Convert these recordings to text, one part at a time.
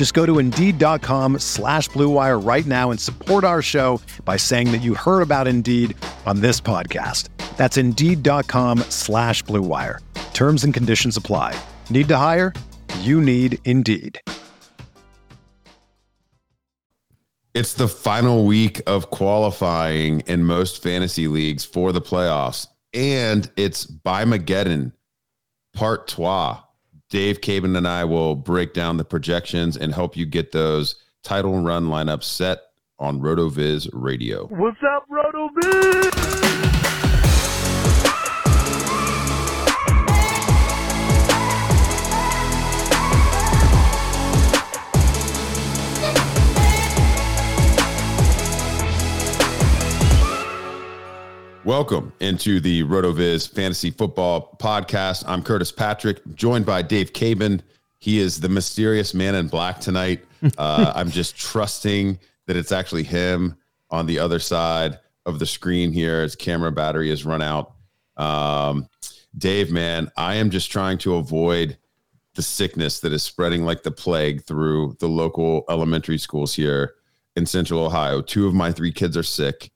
Just go to Indeed.com slash BlueWire right now and support our show by saying that you heard about Indeed on this podcast. That's Indeed.com slash BlueWire. Terms and conditions apply. Need to hire? You need Indeed. It's the final week of qualifying in most fantasy leagues for the playoffs, and it's by Mageddon, part trois. Dave Caban and I will break down the projections and help you get those title run lineups set on RotoViz Radio. What's up, RotoViz? Welcome into the RotoViz Fantasy Football Podcast. I'm Curtis Patrick, joined by Dave Caban. He is the mysterious man in black tonight. Uh, I'm just trusting that it's actually him on the other side of the screen here. His camera battery has run out. Um, Dave, man, I am just trying to avoid the sickness that is spreading like the plague through the local elementary schools here in Central Ohio. Two of my three kids are sick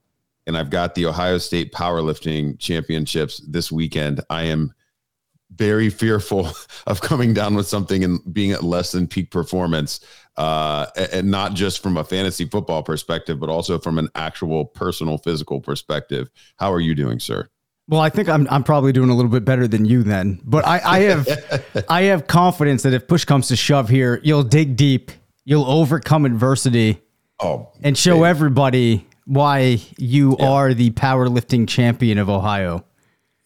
and I've got the Ohio State powerlifting championships this weekend. I am very fearful of coming down with something and being at less than peak performance, uh, and not just from a fantasy football perspective, but also from an actual personal physical perspective. How are you doing, sir? Well, I think I'm I'm probably doing a little bit better than you then. But I, I have I have confidence that if push comes to shove here, you'll dig deep, you'll overcome adversity, oh, and show baby. everybody why you yeah. are the powerlifting champion of Ohio.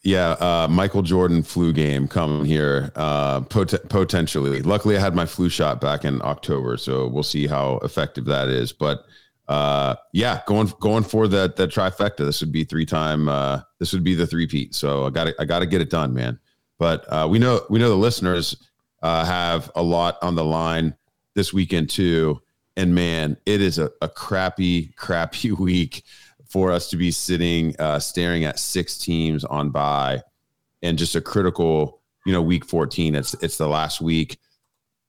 Yeah, uh, Michael Jordan flu game coming here uh, pot- potentially. Luckily, I had my flu shot back in October, so we'll see how effective that is. But uh, yeah, going going for that the trifecta. This would be three time. Uh, this would be the three peat. So I got I got to get it done, man. But uh, we know we know the listeners uh, have a lot on the line this weekend too. And man, it is a, a crappy, crappy week for us to be sitting, uh, staring at six teams on bye and just a critical, you know, week 14. It's, it's the last week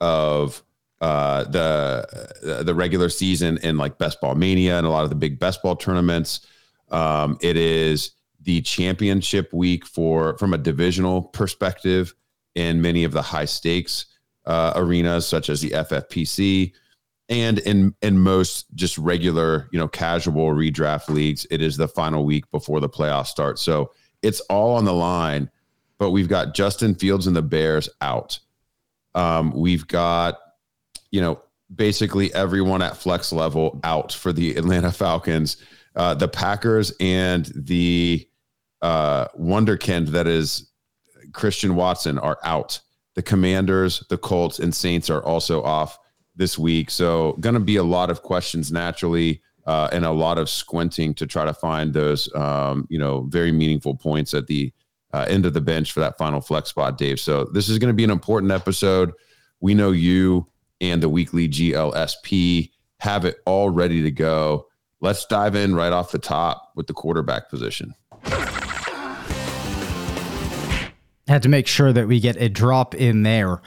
of uh, the, the regular season in like best ball mania and a lot of the big best ball tournaments. Um, it is the championship week for, from a divisional perspective in many of the high stakes uh, arenas, such as the FFPC and in in most just regular you know casual redraft leagues it is the final week before the playoffs start. So it's all on the line but we've got justin fields and the bears out. Um, we've got you know basically everyone at flex level out for the atlanta falcons. Uh, the packers and the uh, wonderkind that is christian watson are out. The commanders the colts and saints are also off this week. So, going to be a lot of questions naturally, uh, and a lot of squinting to try to find those, um, you know, very meaningful points at the uh, end of the bench for that final flex spot, Dave. So, this is going to be an important episode. We know you and the weekly GLSP have it all ready to go. Let's dive in right off the top with the quarterback position. Had to make sure that we get a drop in there.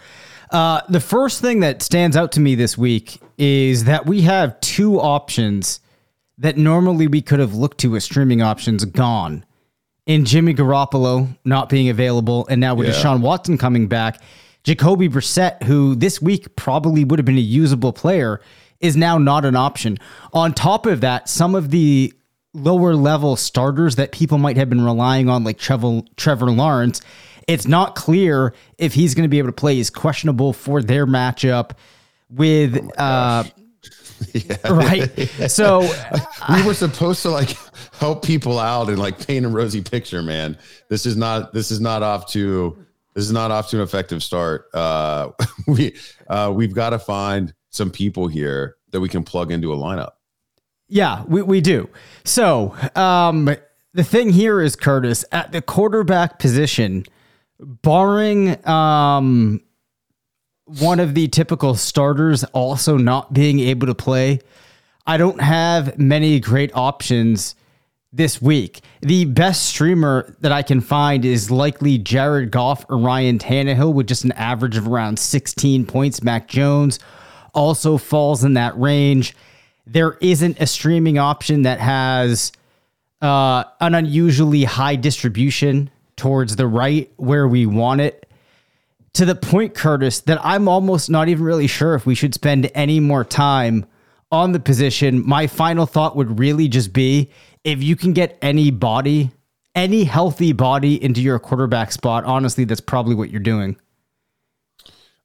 Uh, the first thing that stands out to me this week is that we have two options that normally we could have looked to as streaming options gone. In Jimmy Garoppolo not being available, and now with yeah. Deshaun Watson coming back, Jacoby Brissett, who this week probably would have been a usable player, is now not an option. On top of that, some of the lower level starters that people might have been relying on, like Trevor, Trevor Lawrence. It's not clear if he's going to be able to play. He's questionable for their matchup with. Oh uh, yeah. Right. So we were supposed to like help people out and like paint a rosy picture, man. This is not this is not off to this is not off to an effective start. Uh we uh we've got to find some people here that we can plug into a lineup. Yeah, we, we do. So um the thing here is Curtis at the quarterback position, barring um one of the typical starters also not being able to play, I don't have many great options this week. The best streamer that I can find is likely Jared Goff or Ryan Tannehill with just an average of around 16 points. Mac Jones also falls in that range. There isn't a streaming option that has uh, an unusually high distribution towards the right where we want it to the point, Curtis, that I'm almost not even really sure if we should spend any more time on the position. My final thought would really just be if you can get any body, any healthy body into your quarterback spot, honestly, that's probably what you're doing.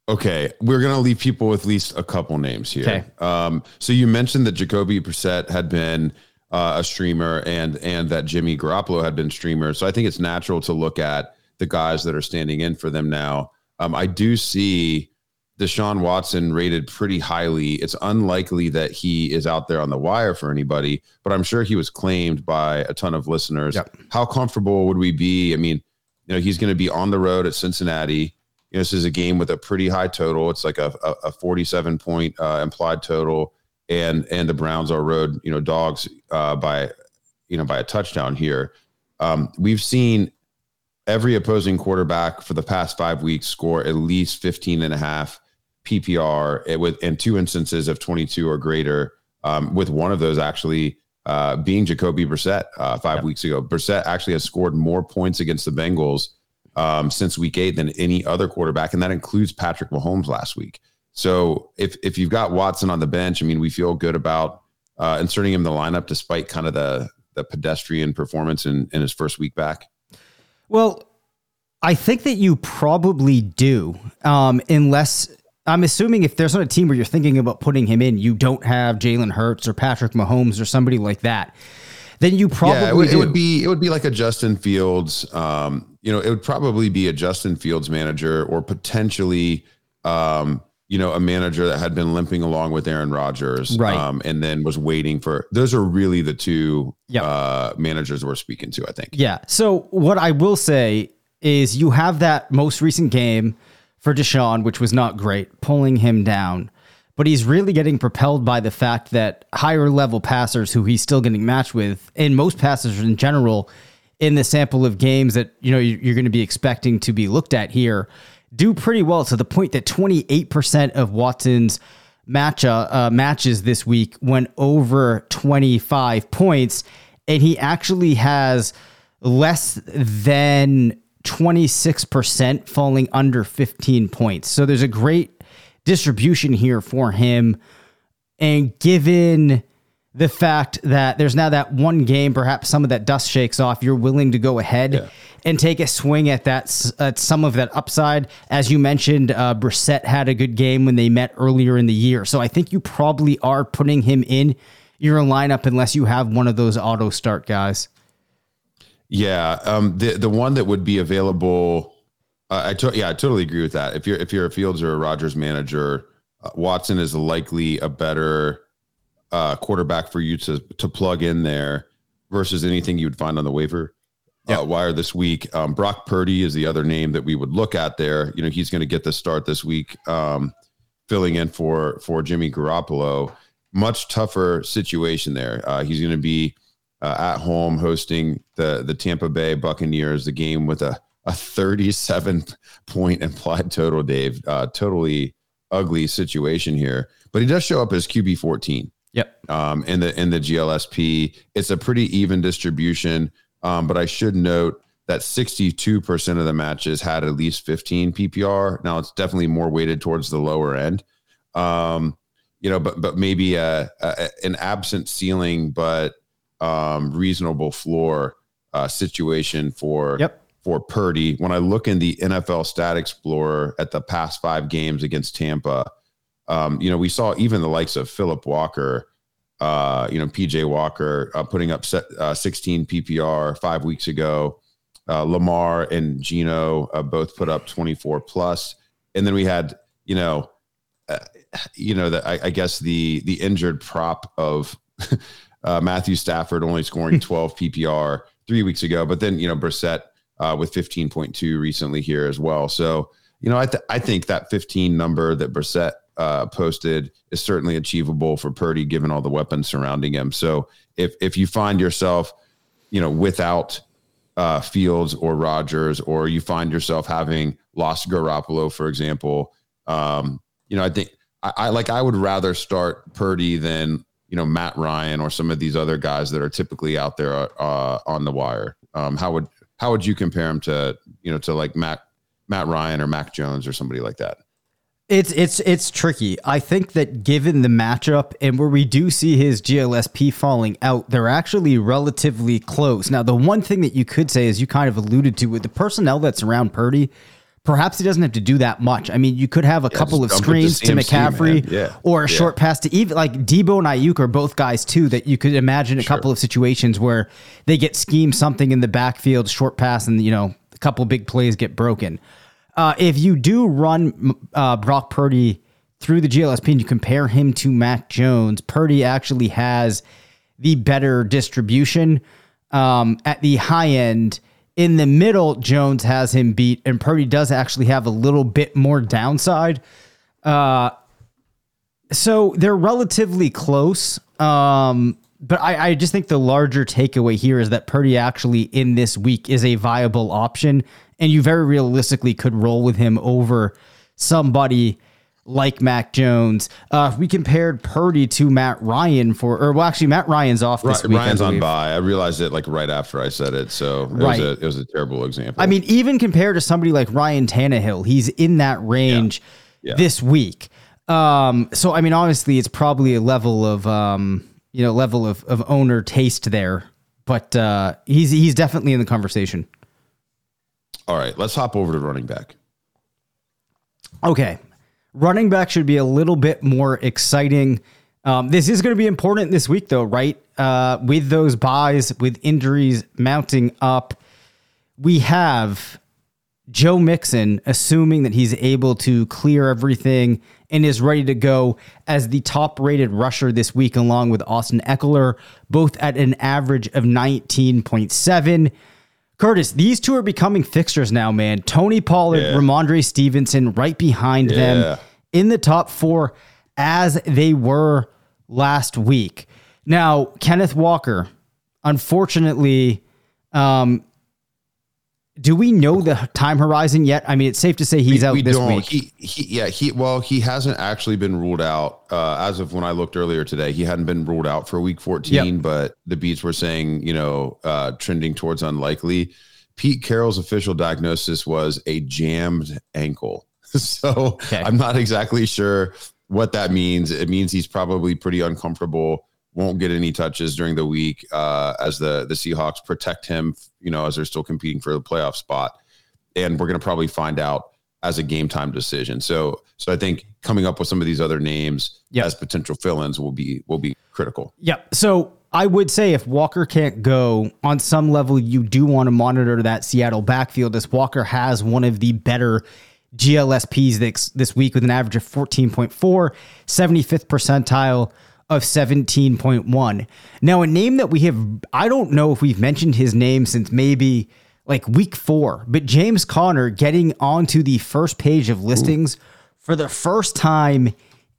Okay, we're gonna leave people with at least a couple names here. Okay. Um, so you mentioned that Jacoby Brissett had been uh, a streamer, and and that Jimmy Garoppolo had been streamer. So I think it's natural to look at the guys that are standing in for them now. Um, I do see Deshaun Watson rated pretty highly. It's unlikely that he is out there on the wire for anybody, but I'm sure he was claimed by a ton of listeners. Yep. How comfortable would we be? I mean, you know, he's going to be on the road at Cincinnati. You know, this is a game with a pretty high total. It's like a, a, a 47 point uh, implied total, and and the Browns are road, you know, dogs uh, by, you know, by a touchdown here. Um, we've seen every opposing quarterback for the past five weeks score at least 15 and a half PPR with in two instances of 22 or greater, um, with one of those actually uh, being Jacoby Brissett uh, five weeks ago. Brissett actually has scored more points against the Bengals um, since week eight than any other quarterback, and that includes Patrick Mahomes last week. So if if you've got Watson on the bench, I mean, we feel good about uh, inserting him in the lineup despite kind of the the pedestrian performance in, in his first week back. Well, I think that you probably do, um, unless I'm assuming if there's not a team where you're thinking about putting him in, you don't have Jalen Hurts or Patrick Mahomes or somebody like that. Then you probably yeah, it would, it would be it would be like a Justin Fields. Um, you know, it would probably be a Justin Fields manager or potentially, um, you know, a manager that had been limping along with Aaron Rodgers, right? Um, and then was waiting for. Those are really the two yep. uh, managers we're speaking to. I think. Yeah. So what I will say is, you have that most recent game for Deshaun, which was not great, pulling him down. But he's really getting propelled by the fact that higher level passers who he's still getting matched with, and most passers in general, in the sample of games that you know you're going to be expecting to be looked at here, do pretty well to the point that 28% of Watson's match uh, matches this week went over 25 points, and he actually has less than 26% falling under 15 points. So there's a great distribution here for him. And given the fact that there's now that one game, perhaps some of that dust shakes off, you're willing to go ahead yeah. and take a swing at that, at some of that upside. As you mentioned, uh, Brissett had a good game when they met earlier in the year. So I think you probably are putting him in your lineup unless you have one of those auto start guys. Yeah, um, the the one that would be available, uh, I to, yeah, I totally agree with that. If you're if you're a Fields or a Rodgers manager, uh, Watson is likely a better uh, quarterback for you to to plug in there versus anything you would find on the waiver uh, wire this week. Um, Brock Purdy is the other name that we would look at there. You know, he's going to get the start this week, um, filling in for for Jimmy Garoppolo. Much tougher situation there. Uh, he's going to be uh, at home hosting the the Tampa Bay Buccaneers, the game with a a 37 point implied total. Dave, uh, totally ugly situation here, but he does show up as QB 14. Yep. Um, in the in the GLSP, it's a pretty even distribution. Um, but I should note that 62% of the matches had at least 15 PPR. Now it's definitely more weighted towards the lower end. Um, you know, but but maybe a, a, an absent ceiling, but um, reasonable floor uh, situation for Yep. for Purdy. When I look in the NFL Stat Explorer at the past five games against Tampa, um, you know, we saw even the likes of Philip Walker, uh, you know, PJ Walker uh, putting up set, uh, 16 PPR five weeks ago. Uh, Lamar and Geno uh, both put up 24 plus, and then we had, you know, uh, you know, the, I, I guess the the injured prop of uh, Matthew Stafford only scoring 12 PPR three weeks ago, but then you know Brissett uh, with 15.2 recently here as well. So you know, I th- I think that 15 number that Brissett uh, posted is certainly achievable for Purdy given all the weapons surrounding him. So if if you find yourself, you know, without uh, Fields or Rodgers, or you find yourself having lost Garoppolo, for example, um, you know, I think I, I like I would rather start Purdy than you know Matt Ryan or some of these other guys that are typically out there uh, on the wire. Um, how would how would you compare him to you know to like Matt Matt Ryan or Mac Jones or somebody like that? It's it's it's tricky. I think that given the matchup and where we do see his GLSP falling out, they're actually relatively close. Now, the one thing that you could say is you kind of alluded to with the personnel that's around Purdy, perhaps he doesn't have to do that much. I mean, you could have a couple of screens to McCaffrey. Yeah. or a Yeah. short pass to even like Deebo and Aiyuk are both guys too that you could imagine a couple of situations where they get schemed something in the backfield, short pass, and you know, a couple big plays get broken. Uh, if you do run uh, Brock Purdy through the GLSP and you compare him to Mac Jones, Purdy actually has the better distribution um, at the high end. In the middle, Jones has him beat, and Purdy does actually have a little bit more downside. Uh, so they're relatively close. Um, but I, I just think the larger takeaway here is that Purdy actually in this week is a viable option, and you very realistically could roll with him over somebody like Mac Jones. Uh, if we compared Purdy to Matt Ryan for, or well, actually Matt Ryan's off this week. Ryan's on believe. bye. I realized it like right after I said it, so it Right. was a it was a terrible example. I mean, even compared to somebody like Ryan Tannehill, he's in that range Yeah. this week. Um, so I mean, honestly, it's probably a level of um, you know, level of, of owner taste there. But uh, he's he's definitely in the conversation. All right, let's hop over to running back. Okay. Running back should be a little bit more exciting. Um, this is going to be important this week, though, right? Uh, with those byes, with injuries mounting up, we have Joe Mixon, assuming that he's able to clear everything and is ready to go as the top rated rusher this week, along with Austin Ekeler, both at an average of 19.7. Curtis, these two are becoming fixtures now, man. Tony Pollard, Yeah. Rhamondre Stevenson right behind Yeah. them in the top four as they were last week. Now, Kenneth Walker, unfortunately, um, do we know the time horizon yet? I mean, it's safe to say he's out this week. He, he, yeah, he. Well, he hasn't actually been ruled out uh, as of when I looked earlier today. He hadn't been ruled out for week 14, Yep. but the beats were saying, you know, uh, trending towards unlikely. Pete Carroll's official diagnosis was a jammed ankle. so Okay. I'm not exactly sure what that means. It means he's probably pretty uncomfortable. Won't get any touches during the week uh, as the the Seahawks protect him. You know, as they're still competing for the playoff spot and we're going to probably find out as a game time decision. So, so I think coming up with some of these other names Yep. as potential fill-ins will be will be critical. Yep. So I would say if Walker can't go on some level, you do want to monitor that Seattle backfield as Walker has one of the better GLSPs this, this week with an average of 14.4, 75th percentile of 17.1. Now, a name that we have, I don't know if we've mentioned his name since maybe like week four, but James Conner getting onto the first page of listings for the first time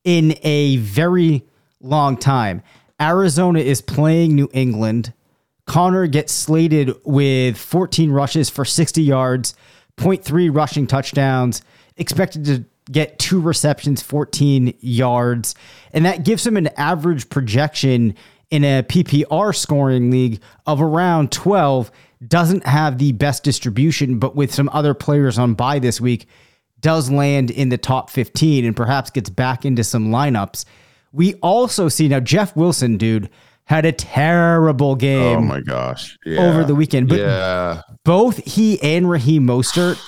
in a very long time. Arizona is playing New England. Conner gets slated with 14 rushes for 60 yards, 0.3 rushing touchdowns, expected to get two receptions, 14 yards. And that gives him an average projection in a PPR scoring league of around 12. Doesn't have the best distribution, but with some other players on bye this week, does land in the top 15 and perhaps gets back into some lineups. We also see now Jeff Wilson, dude, had a terrible oh game. Oh my gosh. Yeah. Over the weekend. But yeah. both he and Raheem Mostert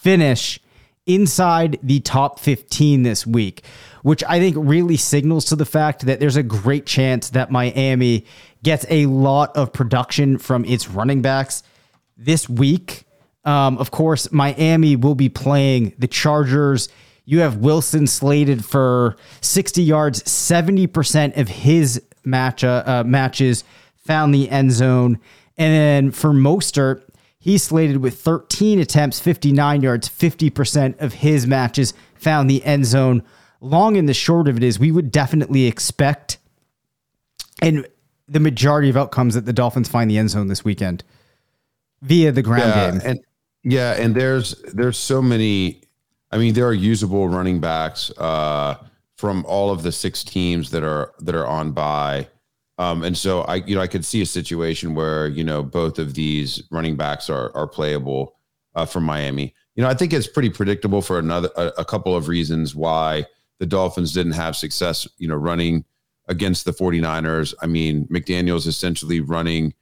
finish inside the top 15 this week, which I think really signals to the fact that there's a great chance that Miami gets a lot of production from its running backs this week. Um, of course, Miami will be playing the Chargers. You have Wilson slated for 60 yards, 70% of his match uh, uh, matches found the end zone. And then for Mostert, he's slated with 13 attempts, 59 yards, 50% of his matches found the end zone. Long and the short of it is, we would definitely expect, and the majority of outcomes that the Dolphins find the end zone this weekend via the ground yeah, game. And yeah, and there's there's so many. I mean, there are usable running backs uh, from all of the six teams that are that are on bye. Um, and so I, you know, I could see a situation where you know both of these running backs are are playable uh, from Miami. You know, I think it's pretty predictable for another a, a, couple of reasons why the Dolphins didn't have success. You know, running against the 49ers. I mean, McDaniel's essentially running,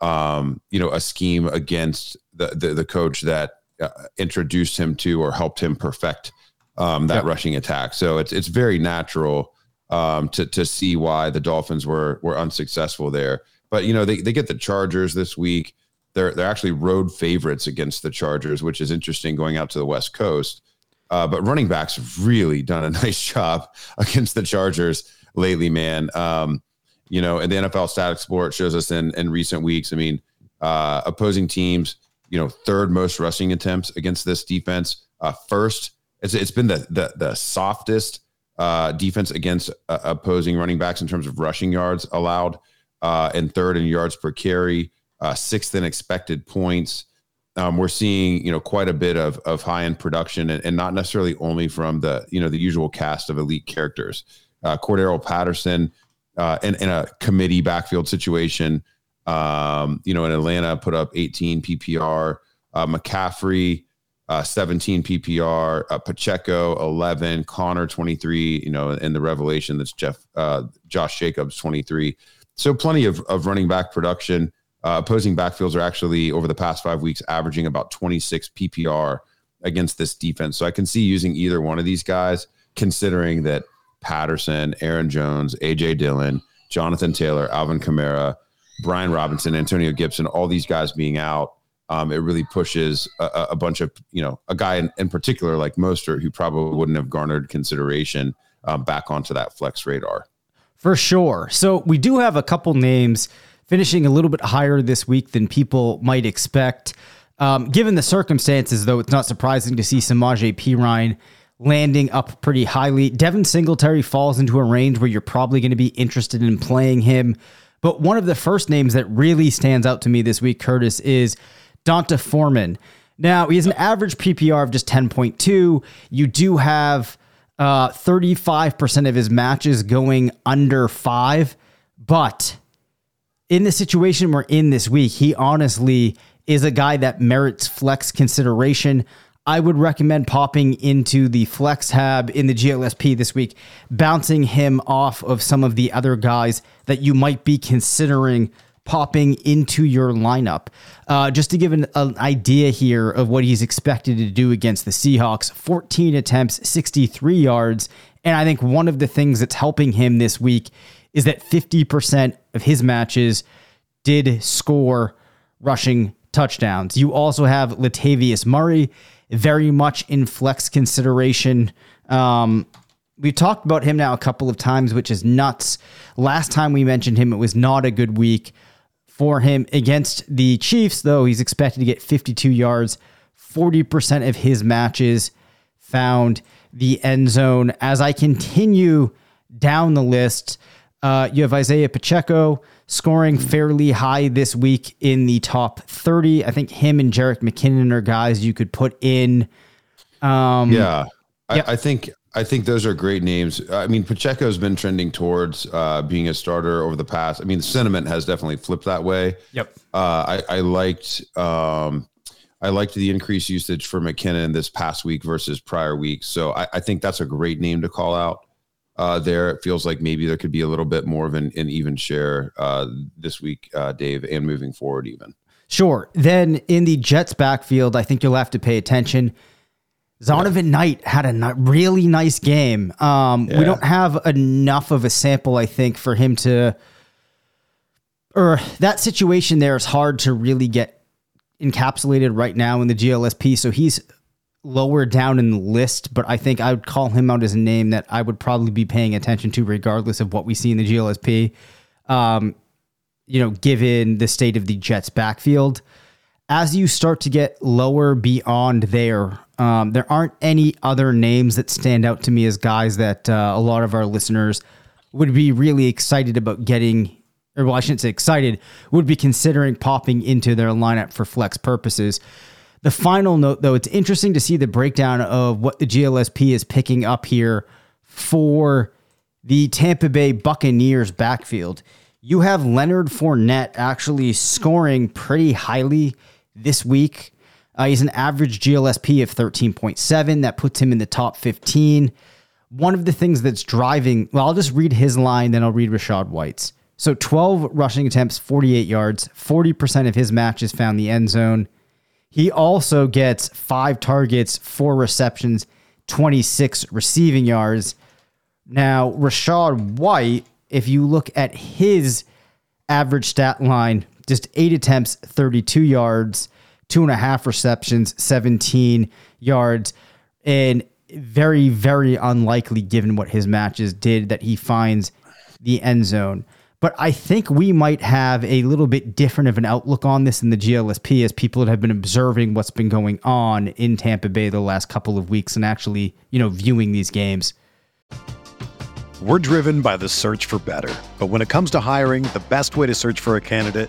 um, you know, a scheme against the the, the coach that uh, introduced him to or helped him perfect um, that yep. rushing attack. So it's it's very natural um, to to see why the Dolphins were were unsuccessful there. But you know they, they get the Chargers this week. They're they're actually road favorites against the Chargers, which is interesting going out to the West Coast. Uh, but running backs have really done a nice job against the Chargers lately, man. Um, you know, and the NFL Stat Explorer shows us in in recent weeks. I mean, uh, opposing teams, you know, third most rushing attempts against this defense. Uh, first, it's it's been the the, the softest uh, defense against uh, opposing running backs in terms of rushing yards allowed, uh, and third in yards per carry, uh, sixth in expected points. Um, we're seeing you know quite a bit of of high end production, and, and, not necessarily only from the you know the usual cast of elite characters. Uh, Cordarrelle Patterson uh, in, in a committee backfield situation, um, you know, in Atlanta, put up 18 PPR. Uh, McCaffrey uh, 17 PPR, uh, Pacheco 11, Conner 23, you know, and the revelation that's Jeff, uh, Josh Jacobs 23. So plenty of, of running back production. Uh, opposing backfields are actually over the past five weeks averaging about 26 PPR against this defense. So I can see using either one of these guys, considering that Patterson, Aaron Jones, AJ Dillon, Jonathan Taylor, Alvin Kamara, Brian Robinson, Antonio Gibson, all these guys being out um, it really pushes a, a, bunch of you know a guy in, in, particular like Mostert who probably wouldn't have garnered consideration um, back onto that flex radar. For sure. So we do have a couple names finishing a little bit higher this week than people might expect. Um, given the circumstances, though, it's not surprising to see Samaje Perine landing up pretty highly. Devin Singletary falls into a range where you're probably going to be interested in playing him. But one of the first names that really stands out to me this week, Curtis, is D'Onta Foreman. Now, he has an average PPR of just 10.2. You do have uh, 35% of his matches going under five. But in the situation we're in this week, he honestly is a guy that merits flex consideration. I would recommend popping into the flex tab in the GLSP this week, bouncing him off of some of the other guys that you might be considering popping into your lineup. Uh, just to give an, an, idea here of what he's expected to do against the Seahawks 14 attempts, 63 yards. And I think one of the things that's helping him this week is that 50% of his matches did score rushing touchdowns. You also have Latavius Murray, very much in flex consideration. Um, We've talked about him now a couple of times, which is nuts. Last time we mentioned him, it was not a good week for him against the Chiefs, though he's expected to get 52 yards. 40% of his matches found the end zone. As I continue down the list, uh, you have Isaiah Pacheco scoring fairly high this week in the top 30. I think him and Jerick McKinnon are guys you could put in. Um, yeah, I, I think I think those are great names. I mean, Pacheco's been trending towards uh, being a starter over the past. I mean, the sentiment has definitely flipped that way. Yep. Uh, I, I, liked um, I liked the increased usage for McKinnon this past week versus prior weeks. So I, I think that's a great name to call out. uh, there. It feels like maybe there could be a little bit more of an, an even share uh, this week, uh, Dave, and moving forward even. Sure. Then in the Jets backfield, I think you'll have to pay attention. Zonovan. Knight had a really nice game. Um, yeah. We don't have enough of a sample, I think, for him to, or that situation there is hard to really get encapsulated right now in the GLSP. So he's lower down in the list, but I think I would call him out as a name that I would probably be paying attention to regardless of what we see in the GLSP. Um, you know, given the state of the Jets backfield. As you start to get lower beyond there, um, there aren't any other names that stand out to me as guys that uh, a lot of our listeners would be really excited about getting, or well, I shouldn't say excited, would be considering popping into their lineup for flex purposes. The final note, though, it's interesting to see the breakdown of what the GLSP is picking up here for the Tampa Bay Buccaneers backfield. You have Leonard Fournette actually scoring pretty highly this week. Uh, he's an average GLSP of 13.7. That puts him in the top 15. One of the things that's driving, well, I'll just read his line, then I'll read Rachaad White's. So 12 rushing attempts, 48 yards, 40% of his matches found the end zone. He also gets five targets, four receptions, 26 receiving yards. Now, Rachaad White, if you look at his average stat line, just eight attempts, 32 yards, two and a half receptions, 17 yards, and very, very unlikely given what his matches did that he finds the end zone. But I think we might have a little bit different of an outlook on this in the GLSP as people that have been observing what's been going on in Tampa Bay the last couple of weeks and actually, you know, viewing these games. We're driven by the search for better. But when it comes to hiring, the best way to search for a candidate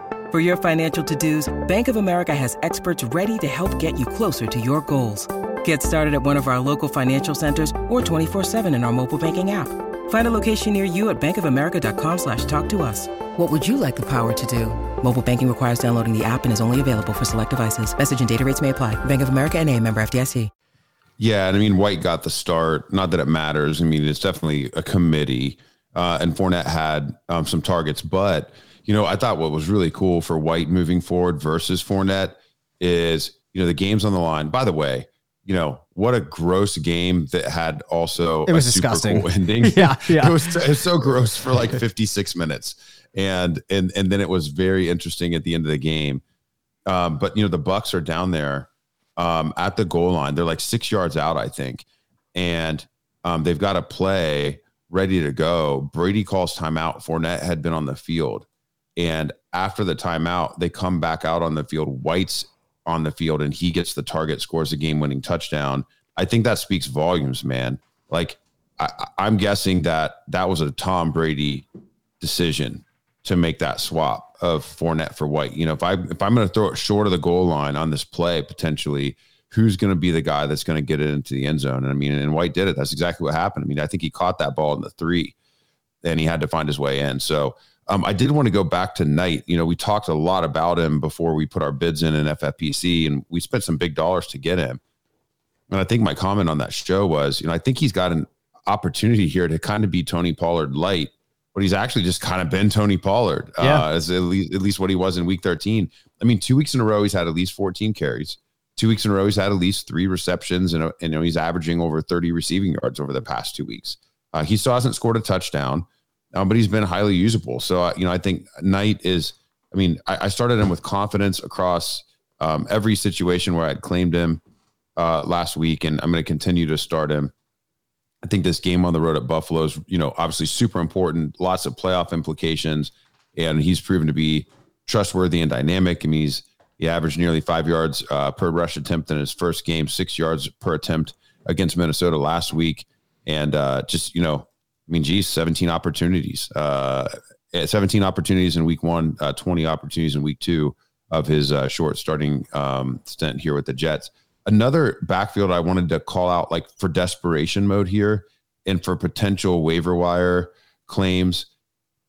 For your financial to-dos, Bank of America has experts ready to help get you closer to your goals. Get started at one of our local financial centers or 24-7 in our mobile banking app. Find a location near you at bankofamerica.com slash talk to us. What would you like the power to do? Mobile banking requires downloading the app and is only available for select devices. Message and data rates may apply. Bank of America and a member FDIC. Yeah, and I mean White got the start. Not that it matters. I mean it's definitely a committee, uh, and Fournette had um, some targets. But you know, I thought what was really cool for White moving forward versus Fournette is you know the game's on the line. By the way, you know what a gross game that had also it was disgusting cool ending. yeah, yeah, it was, it was so gross for like 56 minutes, and and and then it was very interesting at the end of the game. Um, but you know the Bucs are down there um, at the goal line. They're like six yards out, I think, and um, they've got a play ready to go. Brady calls timeout. Fournette had been on the field, and after the timeout, they come back out on the field. White's on the field, and he gets the target, scores a game-winning touchdown. I think that speaks volumes, man. Like I, I'm guessing that that was a Tom Brady decision to make that swap of Fournette for White. You know, if I if I'm going to throw it short of the goal line on this play potentially, who's going to be the guy that's going to get it into the end zone? And I mean, and White did it. That's exactly what happened. I mean, I think he caught that ball in the three, and he had to find his way in. So. Um, I did want to go back to Knight. You know, we talked a lot about him before we put our bids in in FFPC, and we spent some big dollars to get him. And I think my comment on that show was, you know, I think he's got an opportunity here to kind of be Tony Pollard light but he's actually just kind of been Tony Pollard. Yeah. Uh, as at least, at least what he was in week 13. I mean, two weeks in a row, he's had at least 14 carries. Two weeks in a row, he's had at least three receptions, and, and you know he's averaging over 30 receiving yards over the past two weeks. Uh, he still hasn't scored a touchdown, um, but he's been highly usable. So uh, you know, I think Knight is. I mean, I, I started him with confidence across um, every situation where I'd claimed him uh, last week, and I'm going to continue to start him. I think this game on the road at Buffalo is, you know, obviously super important, lots of playoff implications, and he's proven to be trustworthy and dynamic. I mean, he's he averaged nearly five yards uh, per rush attempt in his first game, six yards per attempt against Minnesota last week, and uh, just you know, I mean, geez, 17 opportunities, uh, 17 opportunities in week one, uh, 20 opportunities in week two of his uh, short starting um, stint here with the Jets. Another backfield I wanted to call out, like for desperation mode here, and for potential waiver wire claims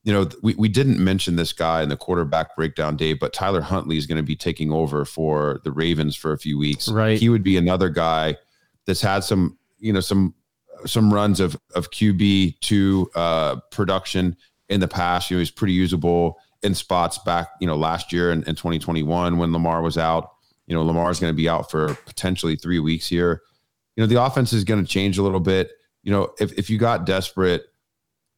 you know, we, we didn't mention this guy in the quarterback breakdown, Dave, but Tyler Huntley is going to be taking over for the Ravens for a few weeks. Right. He would be another guy that's had some, you know, some some runs of of QB two uh, production in the past. You know, he's pretty usable in spots back, you know, last year in, in 2021 when Lamar was out. You know, Lamar is going to be out for potentially three weeks here. You know, the offense is going to change a little bit. You know, if if you got desperate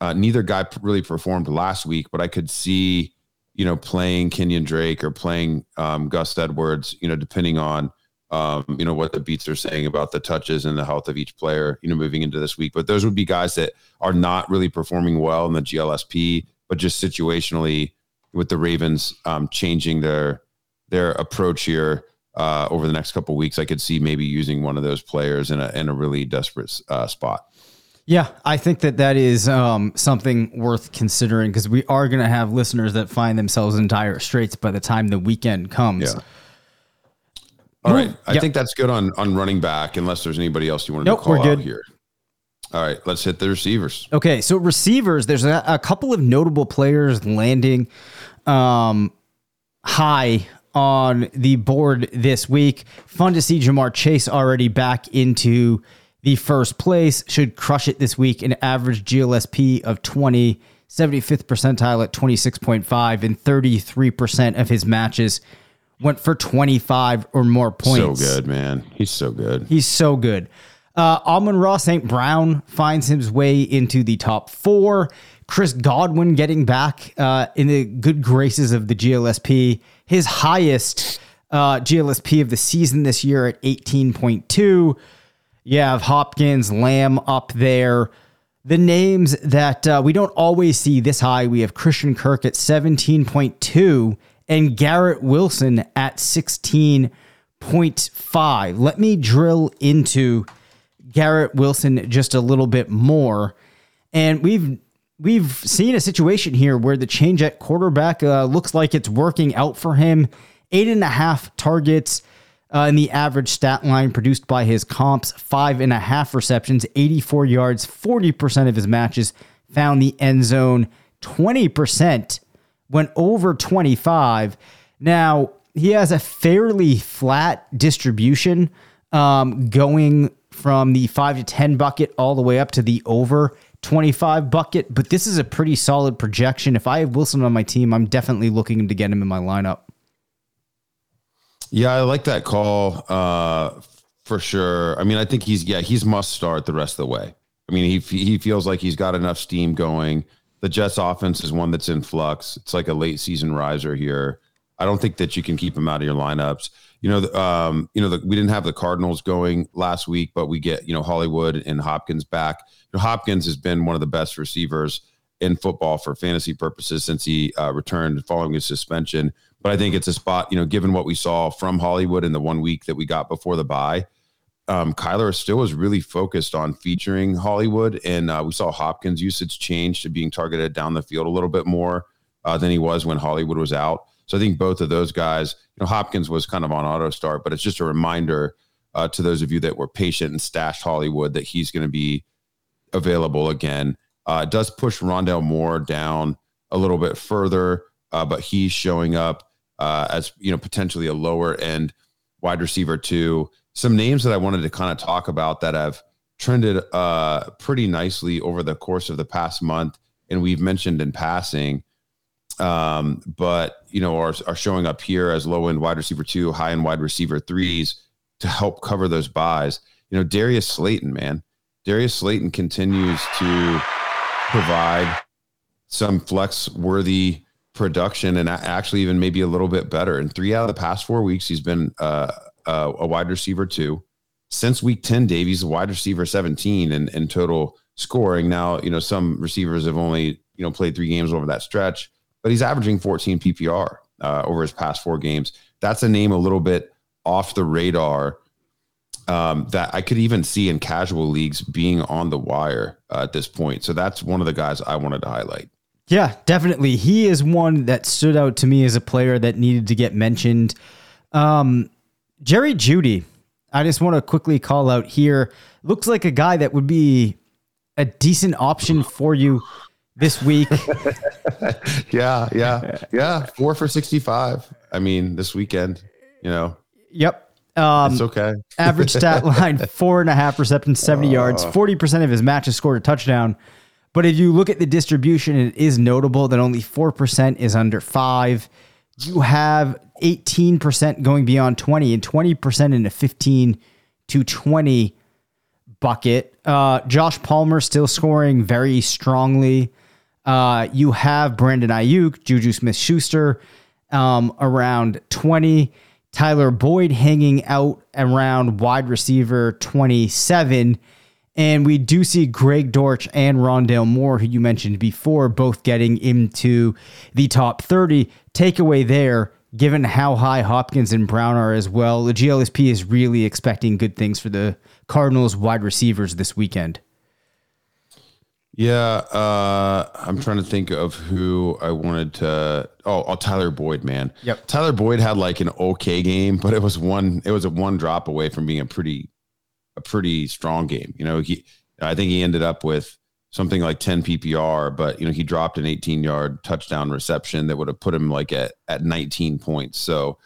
uh, neither guy really performed last week, but I could see, you know, playing Kenyan Drake or playing um, Gus Edwards, you know, depending on, um, you know, what the beats are saying about the touches and the health of each player, you know, moving into this week. But those would be guys that are not really performing well in the GLSP, but just situationally with the Ravens um, changing their their approach here uh, over the next couple weeks, I could see maybe using one of those players in a in a really desperate uh, spot. Yeah, I think that that is um, something worth considering because we are going to have listeners that find themselves in dire straits by the time the weekend comes. Yeah. All right, I Yep. think that's good on on running back. Unless there's anybody else you want to Nope, call we're out good. here. All right, let's hit the receivers. Okay, so receivers, there's a, a couple of notable players landing um, high on the board this week. Fun to see Ja'Marr Chase already back into the first place. Should crush it this week. An average GLSP of 20, 75th percentile at 26.5, and 33% of his matches went for 25 or more points. So good, man. He's so good. He's so good. Uh, Amon-Ra St. Brown finds his way into the top four. Chris Godwin getting back uh, in the good graces of the GLSP. His highest uh, GLSP of the season this year at 18.2. You have Hopkins, Lamb up there. The names that uh, we don't always see this high we have Christian Kirk at 17.2 and Garrett Wilson at 16.5. Let me drill into Garrett Wilson just a little bit more. And we've we've seen a situation here where the change at quarterback uh, looks like it's working out for him. Eight and a half targets uh, in the average stat line produced by his comps, five and a half receptions, 84 yards, 40% of his matches found the end zone, 20% went over 25. Now, he has a fairly flat distribution um, going from the 5 to 10 bucket all the way up to the over 25 bucket, but this is a pretty solid projection. If I have Wilson on my team, I'm definitely looking to get him in my lineup. Yeah, I like that call uh, for sure. I mean, I think he's yeah he's must start the rest of the way. I mean, he he feels like he's got enough steam going. The Jets offense is one that's in flux. It's like a late season riser here. I don't think that you can keep him out of your lineups. You know, um, you know, the, we didn't have the Cardinals going last week, but we get you know Hollywood and Hopkins back. You know, Hopkins has been one of the best receivers in football for fantasy purposes since he uh, returned following his suspension. But I think it's a spot, you know, given what we saw from Hollywood in the one week that we got before the bye. Um, Kyler still was really focused on featuring Hollywood, and uh, we saw Hopkins' usage change to being targeted down the field a little bit more uh, than he was when Hollywood was out. So I think both of those guys, you know, Hopkins was kind of on auto start, but it's just a reminder uh, to those of you that were patient and stashed Hollywood that he's going to be available again. Uh, it does push Rondale Moore down a little bit further, uh, but he's showing up uh, as you know potentially a lower end wide receiver too. Some names that I wanted to kind of talk about that have trended uh, pretty nicely over the course of the past month and we've mentioned in passing, um, but you know are are showing up here as low end wide receiver two, high end wide receiver threes to help cover those byes. You know, Darius Slayton, man, Darius Slayton continues to provide some flex worthy production and actually even maybe a little bit better. In three out of the past four weeks, he's been uh, uh, a wide receiver two. Since week 10, Davies a wide receiver 17 in, in total scoring. Now, you know, some receivers have only, you know, played three games over that stretch, but he's averaging 14 PPR uh, over his past four games. That's a name a little bit off the radar um, that I could even see in casual leagues being on the wire uh, at this point. So that's one of the guys I wanted to highlight. Yeah, definitely. He is one that stood out to me as a player that needed to get mentioned. Um, Jerry Jeudy, I just want to quickly call out here. Looks like a guy that would be a decent option for you this week. yeah, yeah, yeah. Four for 65. I mean, this weekend, you know. Yep. Um, it's okay. average stat line four and a half receptions, 70 uh, yards. 40% of his matches scored a touchdown. But if you look at the distribution, it is notable that only 4% is under five. You have 18% going beyond 20 and 20% in a 15 to 20 bucket. Uh, Josh Palmer still scoring very strongly. Uh, you have Brandon Aiyuk, Juju Smith Schuster um, around 20. Tyler Boyd hanging out around wide receiver 27. And we do see Greg Dortch and Rondale Moore, who you mentioned before, both getting into the top 30. Takeaway there, given how high Hopkins and Brown are as well, the GLSP is really expecting good things for the Cardinals wide receivers this weekend. Yeah, uh, I'm trying to think of who I wanted to. Oh, oh, Tyler Boyd, man. Yep. Tyler Boyd had like an okay game, but it was one. It was a one drop away from being a pretty, a pretty strong game. You know, he. I think he ended up with something like 10 PPR, but you know he dropped an 18 yard touchdown reception that would have put him like at at 19 points. So,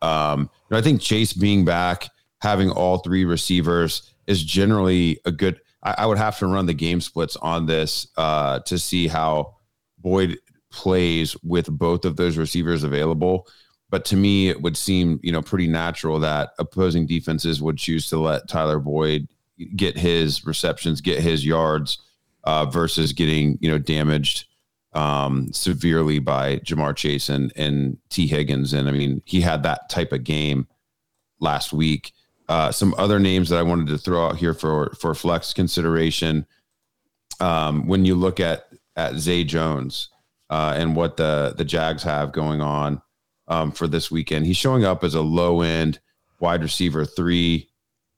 um, you know, I think Chase being back, having all three receivers is generally a good I, I would have to run the game splits on this uh, to see how Boyd plays with both of those receivers available. But to me, it would seem you know pretty natural that opposing defenses would choose to let Tyler Boyd get his receptions, get his yards, uh, versus getting you know damaged um, severely by Ja'Marr Chase and and Tee Higgins. And I mean, he had that type of game last week. Uh, some other names that I wanted to throw out here for for flex consideration. Um, when you look at at Zay Jones uh, and what the the Jags have going on um, for this weekend, he's showing up as a low end wide receiver three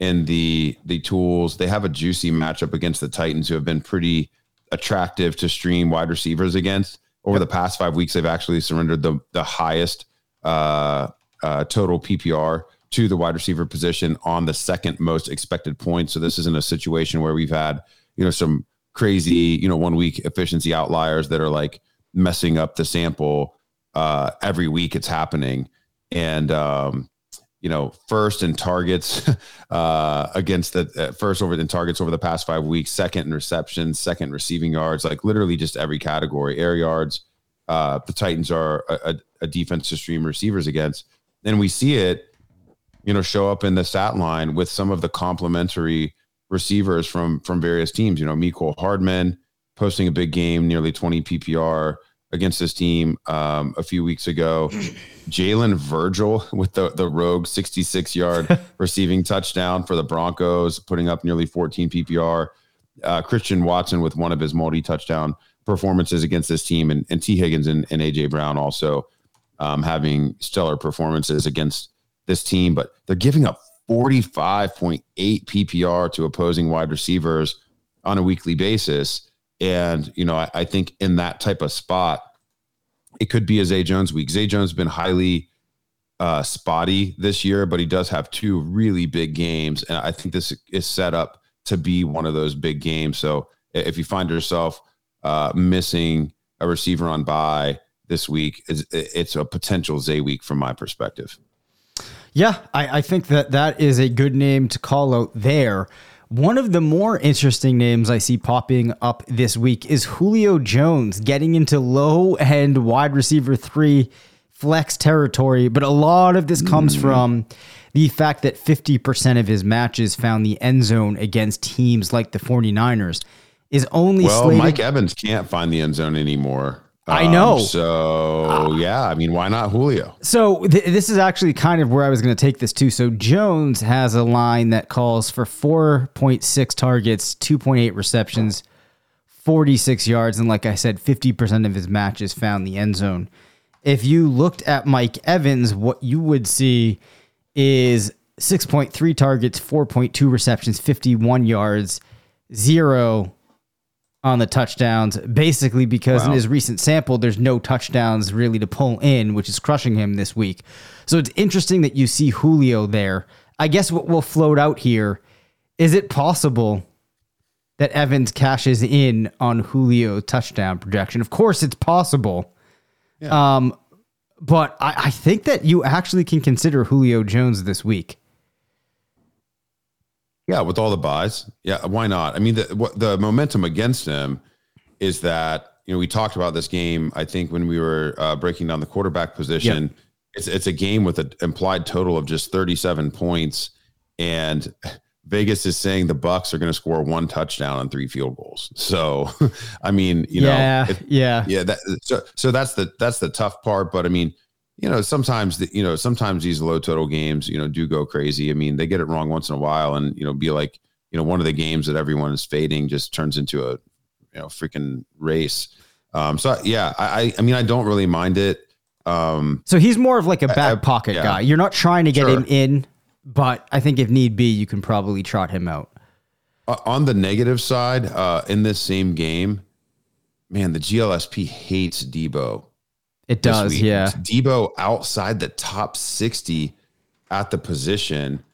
in the the tools. They have a juicy matchup against the Titans, who have been pretty attractive to stream wide receivers against. Over the past five weeks, they've actually surrendered the the highest uh, uh, total PPR to the wide receiver position on the second most expected points. So this isn't a situation where we've had, you know, some crazy, you know, one week efficiency outliers that are like messing up the sample. Uh, every week it's happening. And, um, you know, first in targets uh, against the uh, first over in targets over the past five weeks, second in receptions, second receiving yards, like literally just every category, air yards. Uh, the Titans are a, a defense to stream receivers against. Then we see it you know, show up in the stat line with some of the complementary receivers from from various teams. You know, Mecole Hardman posting a big game, nearly 20 PPR against this team um, a few weeks ago. Jalen Virgil with the the rogue 66 yard receiving touchdown for the Broncos, putting up nearly 14 PPR. Uh, Christian Watson with one of his multi touchdown performances against this team, and, and Tee Higgins and, and AJ Brown also um, having stellar performances against this team, but they're giving up 45.8 PPR to opposing wide receivers on a weekly basis. And, you know, I, I, think in that type of spot, it could be a Zay Jones week. Zay Jones has been highly uh, spotty this year, but he does have two really big games. And I think this is set up to be one of those big games. So if you find yourself uh, missing a receiver on bye this week, it's, it's a potential Zay week from my perspective. Yeah, I, I think that that is a good name to call out there. One of the more interesting names I see popping up this week is Julio Jones getting into low end wide receiver three flex territory. But a lot of this comes mm. from the fact that 50% of his matches found the end zone against teams like the 49ers is only well, slated- Mike Evans can't find the end zone anymore. I know. Um, so uh, yeah, I mean, why not Julio? So th- this is actually kind of where I was going to take this to. So Jones has a line that calls for 4.6 targets, 2.8 receptions, 46 yards, and like I said, 50% of his matches found the end zone. If you looked at Mike Evans, what you would see is 6.3 targets, 4.2 receptions, 51 yards, zero on the touchdowns, basically because wow. in his recent sample, there's no touchdowns really to pull in, which is crushing him this week. So it's interesting that you see Julio there. I guess what will float out here is it possible that Evans cashes in on Julio touchdown projection? Of course, it's possible. Yeah. Um, but I, I think that you actually can consider Julio Jones this week. Yeah, with all the byes, yeah, why not? I mean, the what, the momentum against him is that you know we talked about this game. I think when we were uh, breaking down the quarterback position, yep. it's it's a game with an implied total of just thirty seven points, and Vegas is saying the Bucs are going to score one touchdown and three field goals. So, I mean, you yeah, know, it, yeah, yeah. That, so, so that's the that's the tough part. But I mean, you know, sometimes the, you know, sometimes these low total games, you know, do go crazy. I mean, they get it wrong once in a while, and you know, be like, you know, one of the games that everyone is fading just turns into a, you know, freaking race. Um, so yeah, I, I mean, I don't really mind it. Um, so he's more of like a back I, pocket yeah. guy. You're not trying to get sure. him in, but I think if need be, you can probably trot him out. Uh, on the negative side, uh, in this same game, man, the GLSP hates Deebo. It does, yeah. Deebo outside the top 60 at the position,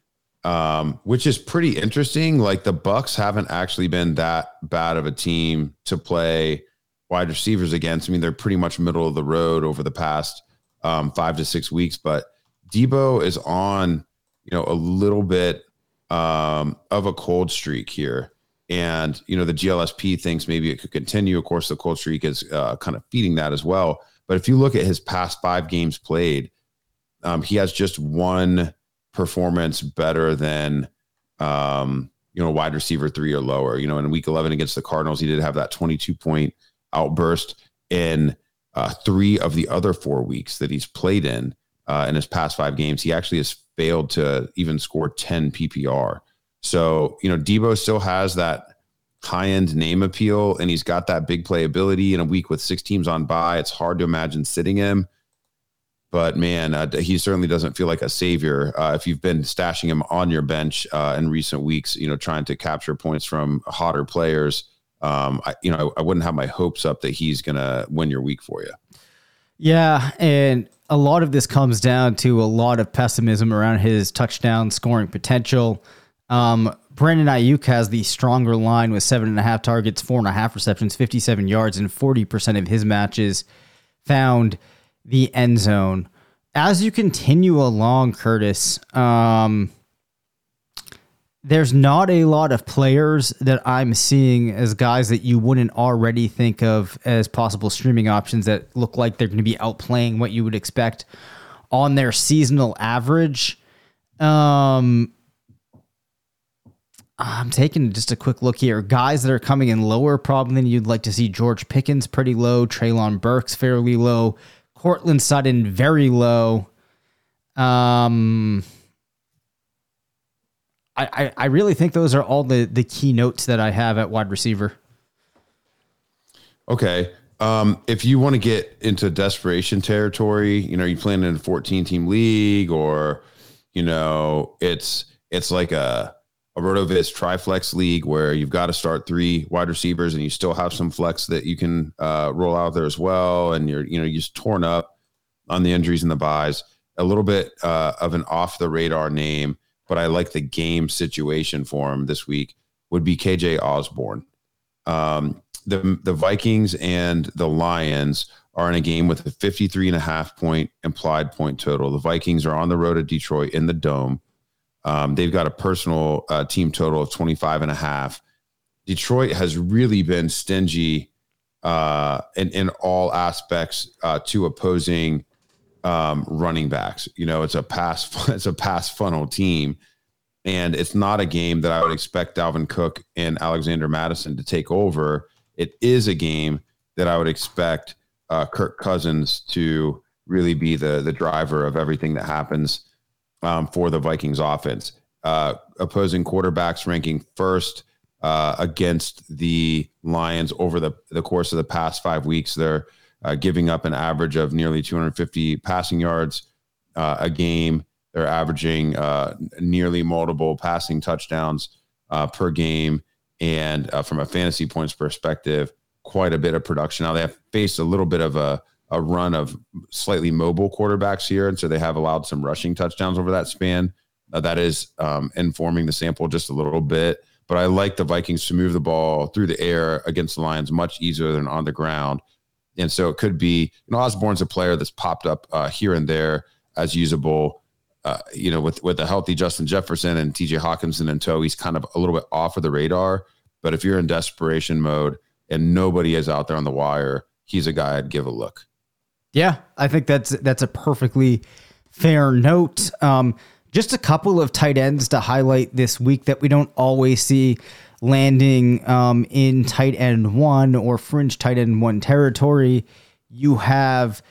um, which is pretty interesting. Like the Bucs haven't actually been that bad of a team to play wide receivers against. I mean, they're pretty much middle of the road over the past um, five to six weeks, but Deebo is on, you know, a little bit um, of a cold streak here. And, you know, the GLSP thinks maybe it could continue. Of course, the cold streak is uh, kind of feeding that as well. But if you look at his past five games played, um, he has just one performance better than um, you know wide receiver three or lower. You know, in week eleven against the Cardinals, he did have that twenty-two point outburst. In uh, three of the other four weeks that he's played in uh, in his past five games, he actually has failed to even score ten PPR. So you know, Deebo still has that high end name appeal, and he's got that big playability in a week with six teams on bye. It's hard to imagine sitting him. But man, uh, he certainly doesn't feel like a savior. Uh, if you've been stashing him on your bench uh, in recent weeks, you know, trying to capture points from hotter players, um, I, you know, I, I wouldn't have my hopes up that he's going to win your week for you. Yeah, and a lot of this comes down to a lot of pessimism around his touchdown scoring potential. Um, Brandon Aiyuk has the stronger line with seven and a half targets, four and a half receptions, 57 yards, and 40% of his matches found the end zone. As you continue along, Curtis, um, there's not a lot of players that I'm seeing as guys that you wouldn't already think of as possible streaming options that look like they're going to be outplaying what you would expect on their seasonal average. Um, I'm taking just a quick look here. Guys that are coming in lower, probably than you'd like to see. George Pickens pretty low. Treylon Burks fairly low. Courtland Sutton very low. Um, I, I, I really think those are all the the key notes that I have at wide receiver. Okay. Um, if you want to get into desperation territory, you know, you playing in a 14 team league or, you know, it's it's like a a RotoViz Triflex league where you've got to start three wide receivers and you still have some flex that you can uh, roll out there as well. And you're, you know, you're just torn up on the injuries and the byes. A little bit uh, of an off the radar name, but I like the game situation for him this week would be KJ Osborn. Um, the, the Vikings and the Lions are in a game with a 53 and a half point implied point total. The Vikings are on the road to Detroit in the dome. Um, they've got a personal uh, team total of 25 and a half. Detroit has really been stingy uh, in, in all aspects uh, to opposing um, running backs. You know, it's a pass it's a pass funnel team, and it's not a game that I would expect Dalvin Cook and Alexander Mattison to take over. It is a game that I would expect uh, Kirk Cousins to really be the the driver of everything that happens um, for the Vikings offense. Uh, opposing quarterbacks ranking first uh, against the Lions over the, the course of the past five weeks. They're uh, giving up an average of nearly 250 passing yards uh, a game. They're averaging uh, nearly multiple passing touchdowns uh, per game. And from a fantasy points perspective, quite a bit of production. Now they have faced a little bit of a a run of slightly mobile quarterbacks here, and so they have allowed some rushing touchdowns over that span. Uh, that is um, informing the sample just a little bit. But I like the Vikings to move the ball through the air against the Lions much easier than on the ground. And so it could be, you know, Osborn's a player that's popped up uh, here and there as usable. Uh, you know, with with a healthy Justin Jefferson and TJ Hockenson in tow, he's kind of a little bit off of the radar. But if you're in desperation mode and nobody is out there on the wire, he's a guy I'd give a look. Yeah, I think that's that's a perfectly fair note. Um, just a couple of tight ends to highlight this week that we don't always see landing um, in tight end one or fringe tight end one territory. You have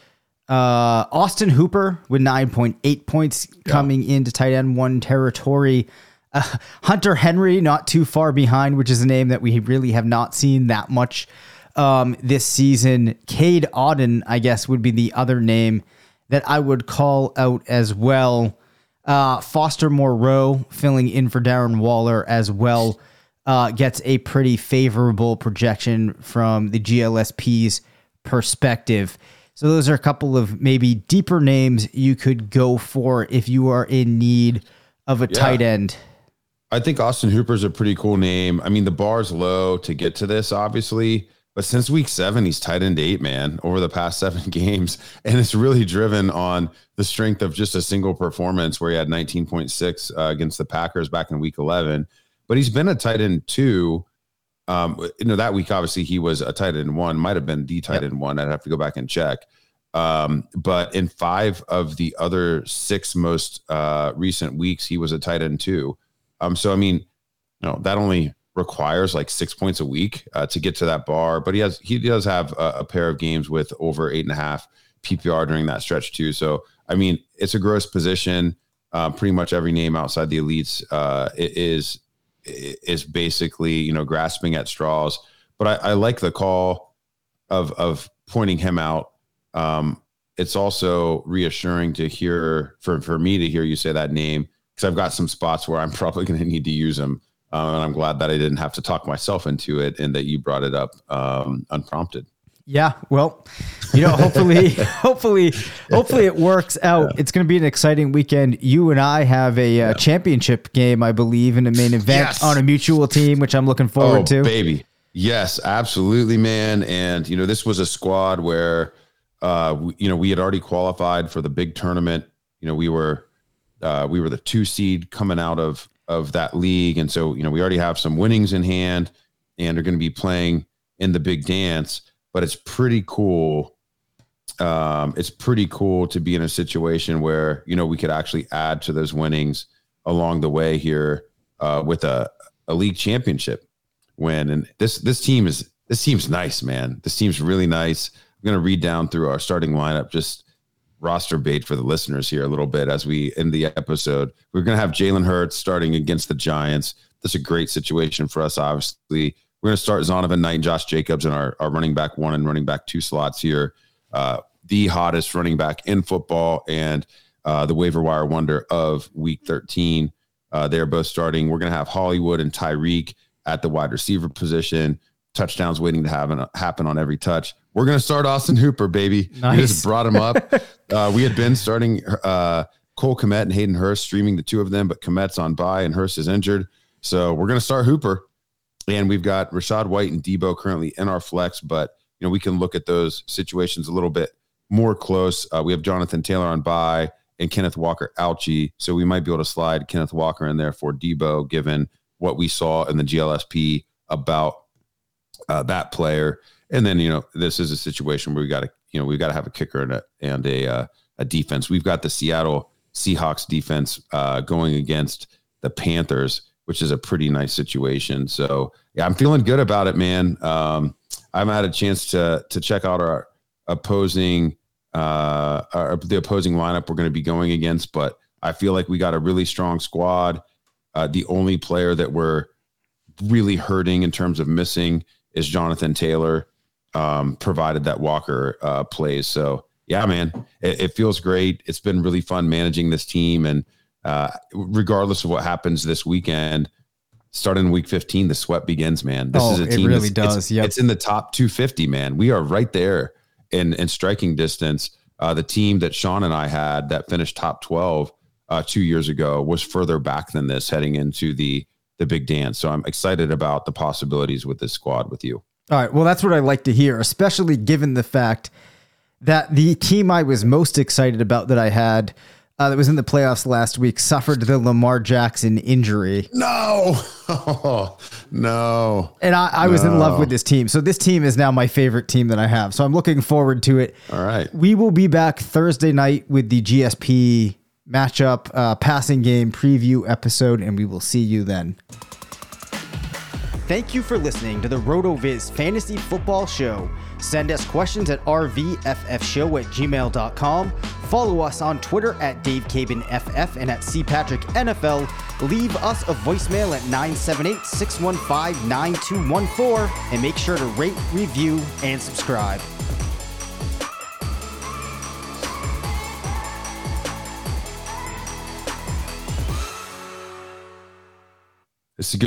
uh, Austin Hooper with 9.8 points yeah. coming into tight end one territory. Uh, Hunter Henry, not too far behind, which is a name that we really have not seen that much um, this season. Cade Otton, I guess, would be the other name that I would call out as well. Uh, Foster Moreau filling in for Darren Waller as well uh, gets a pretty favorable projection from the GLSP's perspective. So those are a couple of maybe deeper names you could go for if you are in need of a yeah. tight end. I think Austin Hooper's a pretty cool name. I mean, the bar's low to get to this, obviously. But since week seven, he's tight end eight, man, over the past seven games. And it's really driven on the strength of just a single performance where he had 19.6 uh, against the Packers back in week 11. But he's been a tight end two. Um, you know, that week, obviously, he was a tight end one, might have been the tight end one. I'd have to go back and check. Um, but in five of the other six most uh, recent weeks, he was a tight end two. Um, so, I mean, you know, that only requires like six points a week uh, to get to that bar. But he has he does have a, a, pair of games with over eight and a half PPR during that stretch too. So I mean, it's a gross position. Uh, pretty much every name outside the elites uh, is is basically you know grasping at straws. But I, I like the call of of pointing him out. Um, it's also reassuring to hear for for me to hear you say that name because I've got some spots where I'm probably going to need to use him um, and I'm glad that I didn't have to talk myself into it and that you brought it up um, unprompted. Yeah, well, you know, hopefully, hopefully, hopefully it works out. Yeah. It's going to be an exciting weekend. You and I have a uh, yeah. championship game, I believe, in the main event yes. on a mutual team, which I'm looking forward oh, to. Baby, yes, absolutely, man. And you know, this was a squad where, uh, we, you know, we had already qualified for the big tournament. You know, we were, uh, we were the two seed coming out of of that league. And so, you know, we already have some winnings in hand and are going to be playing in the big dance, but it's pretty cool. Um, it's pretty cool to be in a situation where, you know, we could actually add to those winnings along the way here uh, with a, a league championship win. And this, this team is, this team's nice, man. This team's really nice. I'm going to read down through our starting lineup just roster bait for the listeners here a little bit as we end the episode. We're going to have Jalen Hurts starting against the Giants. That's a great situation for us, obviously. We're going to start Zonovan Knight and Josh Jacobs in our, our running back one and running back two slots here. Uh, the hottest running back in football and uh, the waiver wire wonder of week 13. Uh, they're both starting. We're going to have Hollywood and Tyreek at the wide receiver position. Touchdowns waiting to have happen on every touch. We're going to start Austin Hooper, baby. Nice. We just brought him up. uh, we had been starting uh, Cole Kmet and Hayden Hurst, streaming the two of them, but Kmet's on bye and Hurst is injured. So we're going to start Hooper. And we've got Rachaad White and Deebo currently in our flex, but you know we can look at those situations a little bit more close. Uh, we have Jonathan Taylor on bye and Kenneth Walker ouchie. So we might be able to slide Kenneth Walker in there for Deebo, given what we saw in the GLSP about uh, that player. And then, you know, this is a situation where we got to, you know, we've got to have a kicker and a, and a, uh, a defense. We've got the Seattle Seahawks defense uh, going against the Panthers, which is a pretty nice situation. So yeah, I'm feeling good about it, man. Um, I haven't had a chance to to check out our opposing uh, our, the opposing lineup we're going to be going against, but I feel like we got a really strong squad. Uh, the only player that we're really hurting in terms of missing is Jonathan Taylor, um, provided that Walker uh, plays. So yeah, man, it, it, feels great. It's been really fun managing this team, and uh, regardless of what happens this weekend, starting week 15, the sweat begins, man. This oh, is a team. It really does. Yeah, it's in the top 250, man. We are right there in in striking distance. Uh, the team that Sean and I had that finished top 12 uh, two years ago was further back than this heading into the the big dance. So I'm excited about the possibilities with this squad with you. All right. Well, that's what I like to hear, especially given the fact that the team I was most excited about that I had uh, that was in the playoffs last week suffered the Lamar Jackson injury. No, no. And I, I was no. in love with this team. So this team is now my favorite team that I have. So I'm looking forward to it. All right. We will be back Thursday night with the GSP matchup uh, passing game preview episode, and we will see you then. Thank you for listening to the RotoViz Fantasy Football Show. Send us questions at rvffshow at gmail.com. Follow us on Twitter at DaveCabanFF and at CPatrickNFL. Leave us a voicemail at 978 615 9214 and make sure to rate, review, and subscribe. This is